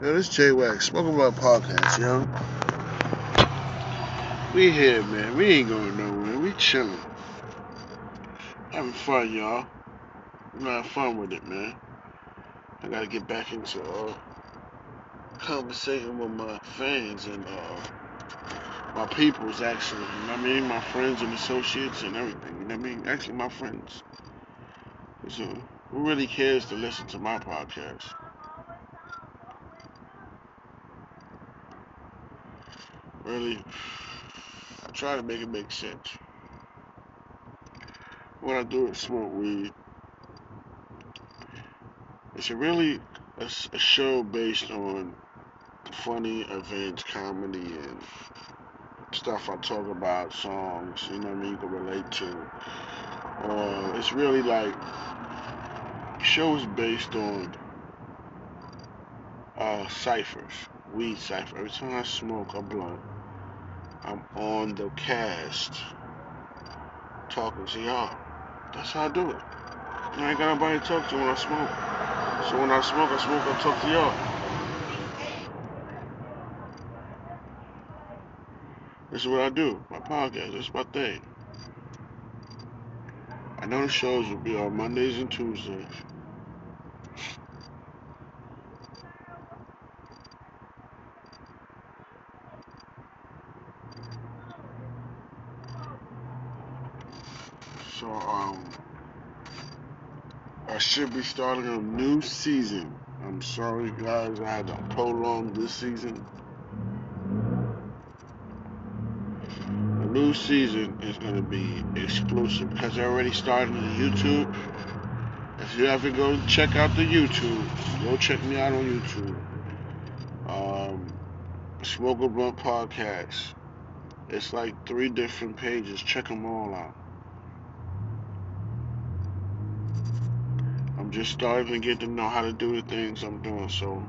Yo, this J Wax, Smoking About Podcast, yo. We here, man. We ain't going nowhere. We chilling. Having fun, y'all. Gonna have fun with it, man. I gotta get back into uh, conversating with my fans and uh, my peoples, actually. You know what I mean? My friends and associates and everything. You know what I mean? Actually, my friends. So, who really cares to listen to my podcast? Really I try to make it make sense. What I do is smoke weed. It's a really a, a show based on funny events, comedy, and stuff I talk about, songs, you know what I mean, you can relate to. Uh, it's really like shows based on uh, ciphers, weed cipher. Every time I smoke a blunt, I'm on the cast talking to y'all. That's how I do it. I ain't got nobody to talk to when I smoke. So when I smoke, I smoke, I talk to y'all. This is what I do. My podcast. This is my thing. I know the shows will be on Mondays and Tuesdays. So, um, I should be starting a new season. I'm sorry, guys, I had to prolong this season. The new season is going to be exclusive because I already started on YouTube. If you ever go check out the YouTube, go check me out on YouTube. Um, Smoke a Blunt Podcast. It's like three different pages. Check them all out. I'm just starting to get to know how to do the things I'm doing, so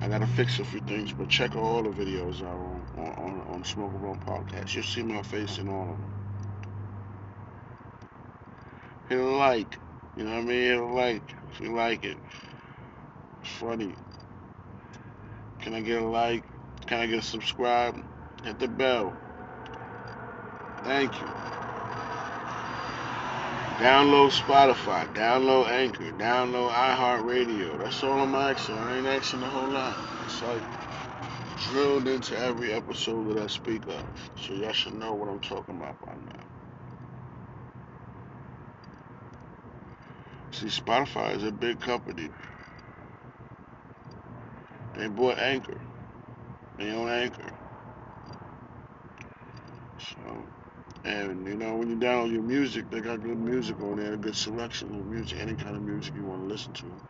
I gotta fix a few things. But check all the videos out on on, on, Smoke Blunt Podcast. You'll see my face in all of them. Hit a like, you know what I mean? Hit a like if you like it. It's funny. Can I get a like? Can I get a subscribe? Hit the bell. Thank you. Download Spotify, download Anchor, download iHeartRadio. That's all I'm asking. I ain't asking a whole lot. It's like drilled into every episode that I speak of. So y'all should know what I'm talking about by now. See, Spotify is a big company. They bought Anchor. They own Anchor. So and you know, when you download your music, they got good music on there, a good selection of music, any kind of music you want to listen to.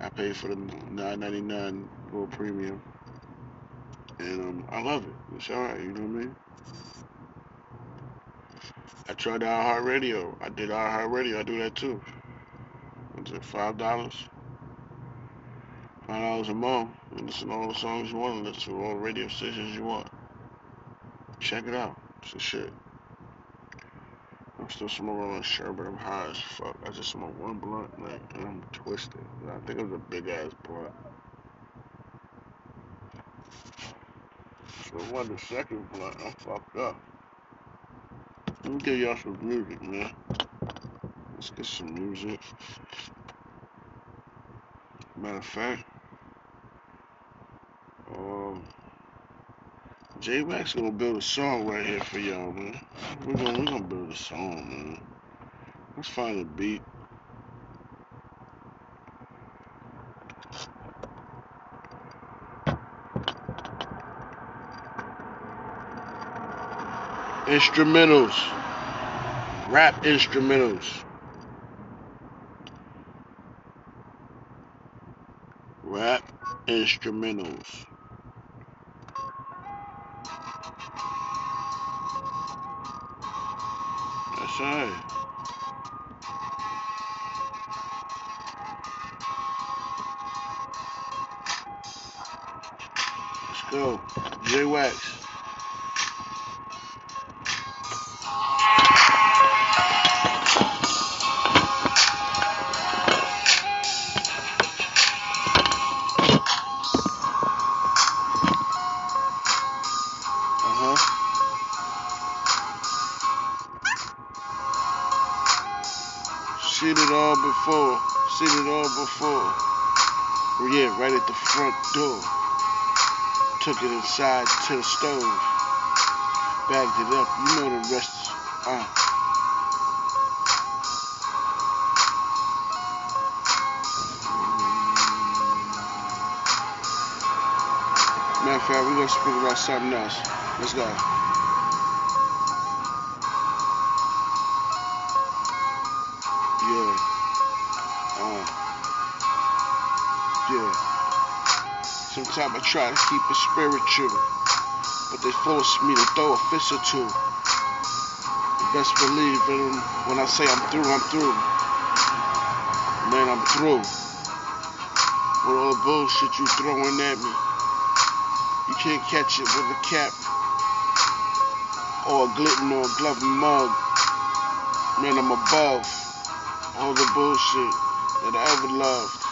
I pay for the nine ninety nine Gold Premium, and um, I love it. It's alright, you know what I mean. I tried iHeartRadio. I did iHeartRadio. I do that too. What's it? Five dollars. Five dollars a month. And listen to all the songs you want to listen to, all the radio stations you want. Check it out. It's a shit. I'm still smoking on but I'm high as fuck. I just smoked one blunt, like, and I'm twisted. I think it was a big ass blunt. So one the second blunt, I'm fucked up. Let me give y'all some music, man. Let's get some music. Matter of fact, um, J Wax gonna build a song right here for y'all, man. We're gonna we're gonna build a song, man. Let's find a beat. Instrumentals. Rap instrumentals. Rap instrumentals. That's. Let's go. J Seen it all before. Yeah, right at the front door. Took it inside to the stove. Bagged it up. You know the rest. Uh. Matter of fact, we're gonna speak about something else. Let's go. Sometimes I try to keep it spiritual, but they force me to throw a fist or two. best believe in when I say I'm through, I'm through. Man, I'm through. With all the bullshit you throwing at me. You can't catch it with a cap or a glitton or a glove mug. Man, I'm above all the bullshit that I ever loved.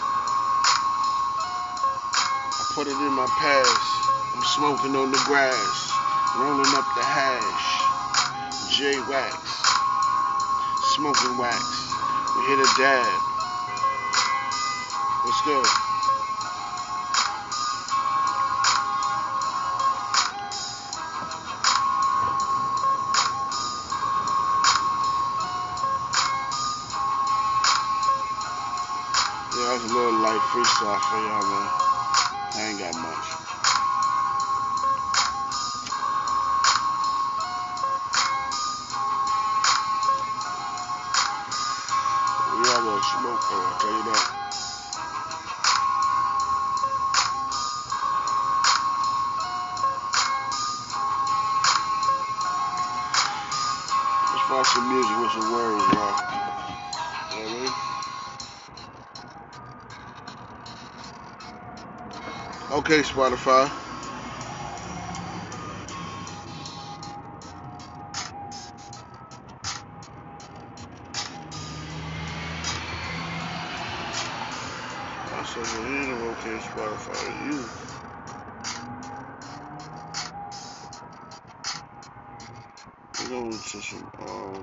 Put it in my past. I'm smoking on the grass, rolling up the hash. J Wax, smoking wax. We hit a dab. Let's go. Yeah, that's a little light freestyle for y'all, man. I ain't got much. Smoke though, I'll tell you that. Let's find some music with some words, y'all. Okay, Spotify. Okay, Spotify, you. We're going to some, um,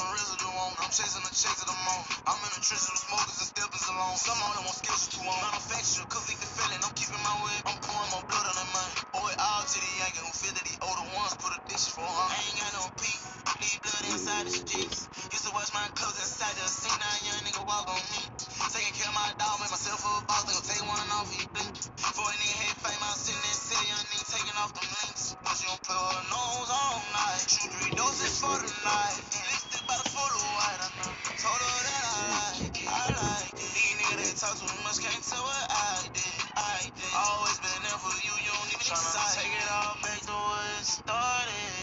I'm chasing the chase of the moon. I'm in the trenches with smokers and steppers alone. Some of them want skills to own. Manufacturer, convicted felon. I'm keeping my way. I'm pouring my blood on that money. Boy, all to the Yankee who feel that the older ones put a dish for her. I ain't got no peace. Leave blood inside the streets. Used to watch my clothes inside the scene. Now young nigga walk on me. Taking care of my dog, make myself a boss. They gon' take one off, he blink. For a nigga head fame, I sitting there, city, young nigga taking off them links. But she don't put her nose on night. Shoot three doses for the night. They talk much, can't tell what I did. I did. Always been there for you, you don't even decide. Take it all back to where it started.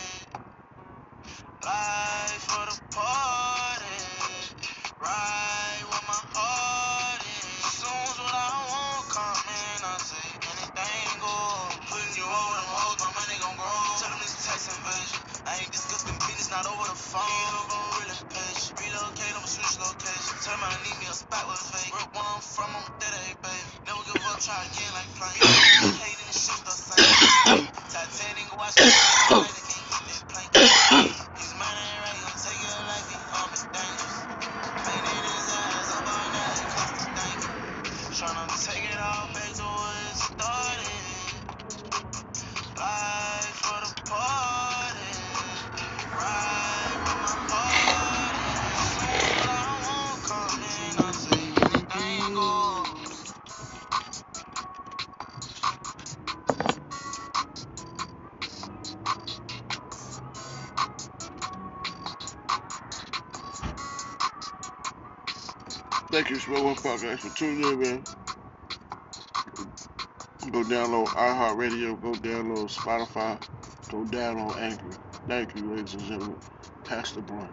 Life From, I'm baby. Never give up, try again like plane. Thank you, Smoke One Podcast, for tuning in, man. Go download iHeartRadio, go download Spotify, go download Anchor. Thank you, ladies and gentlemen. Pastor Blunt.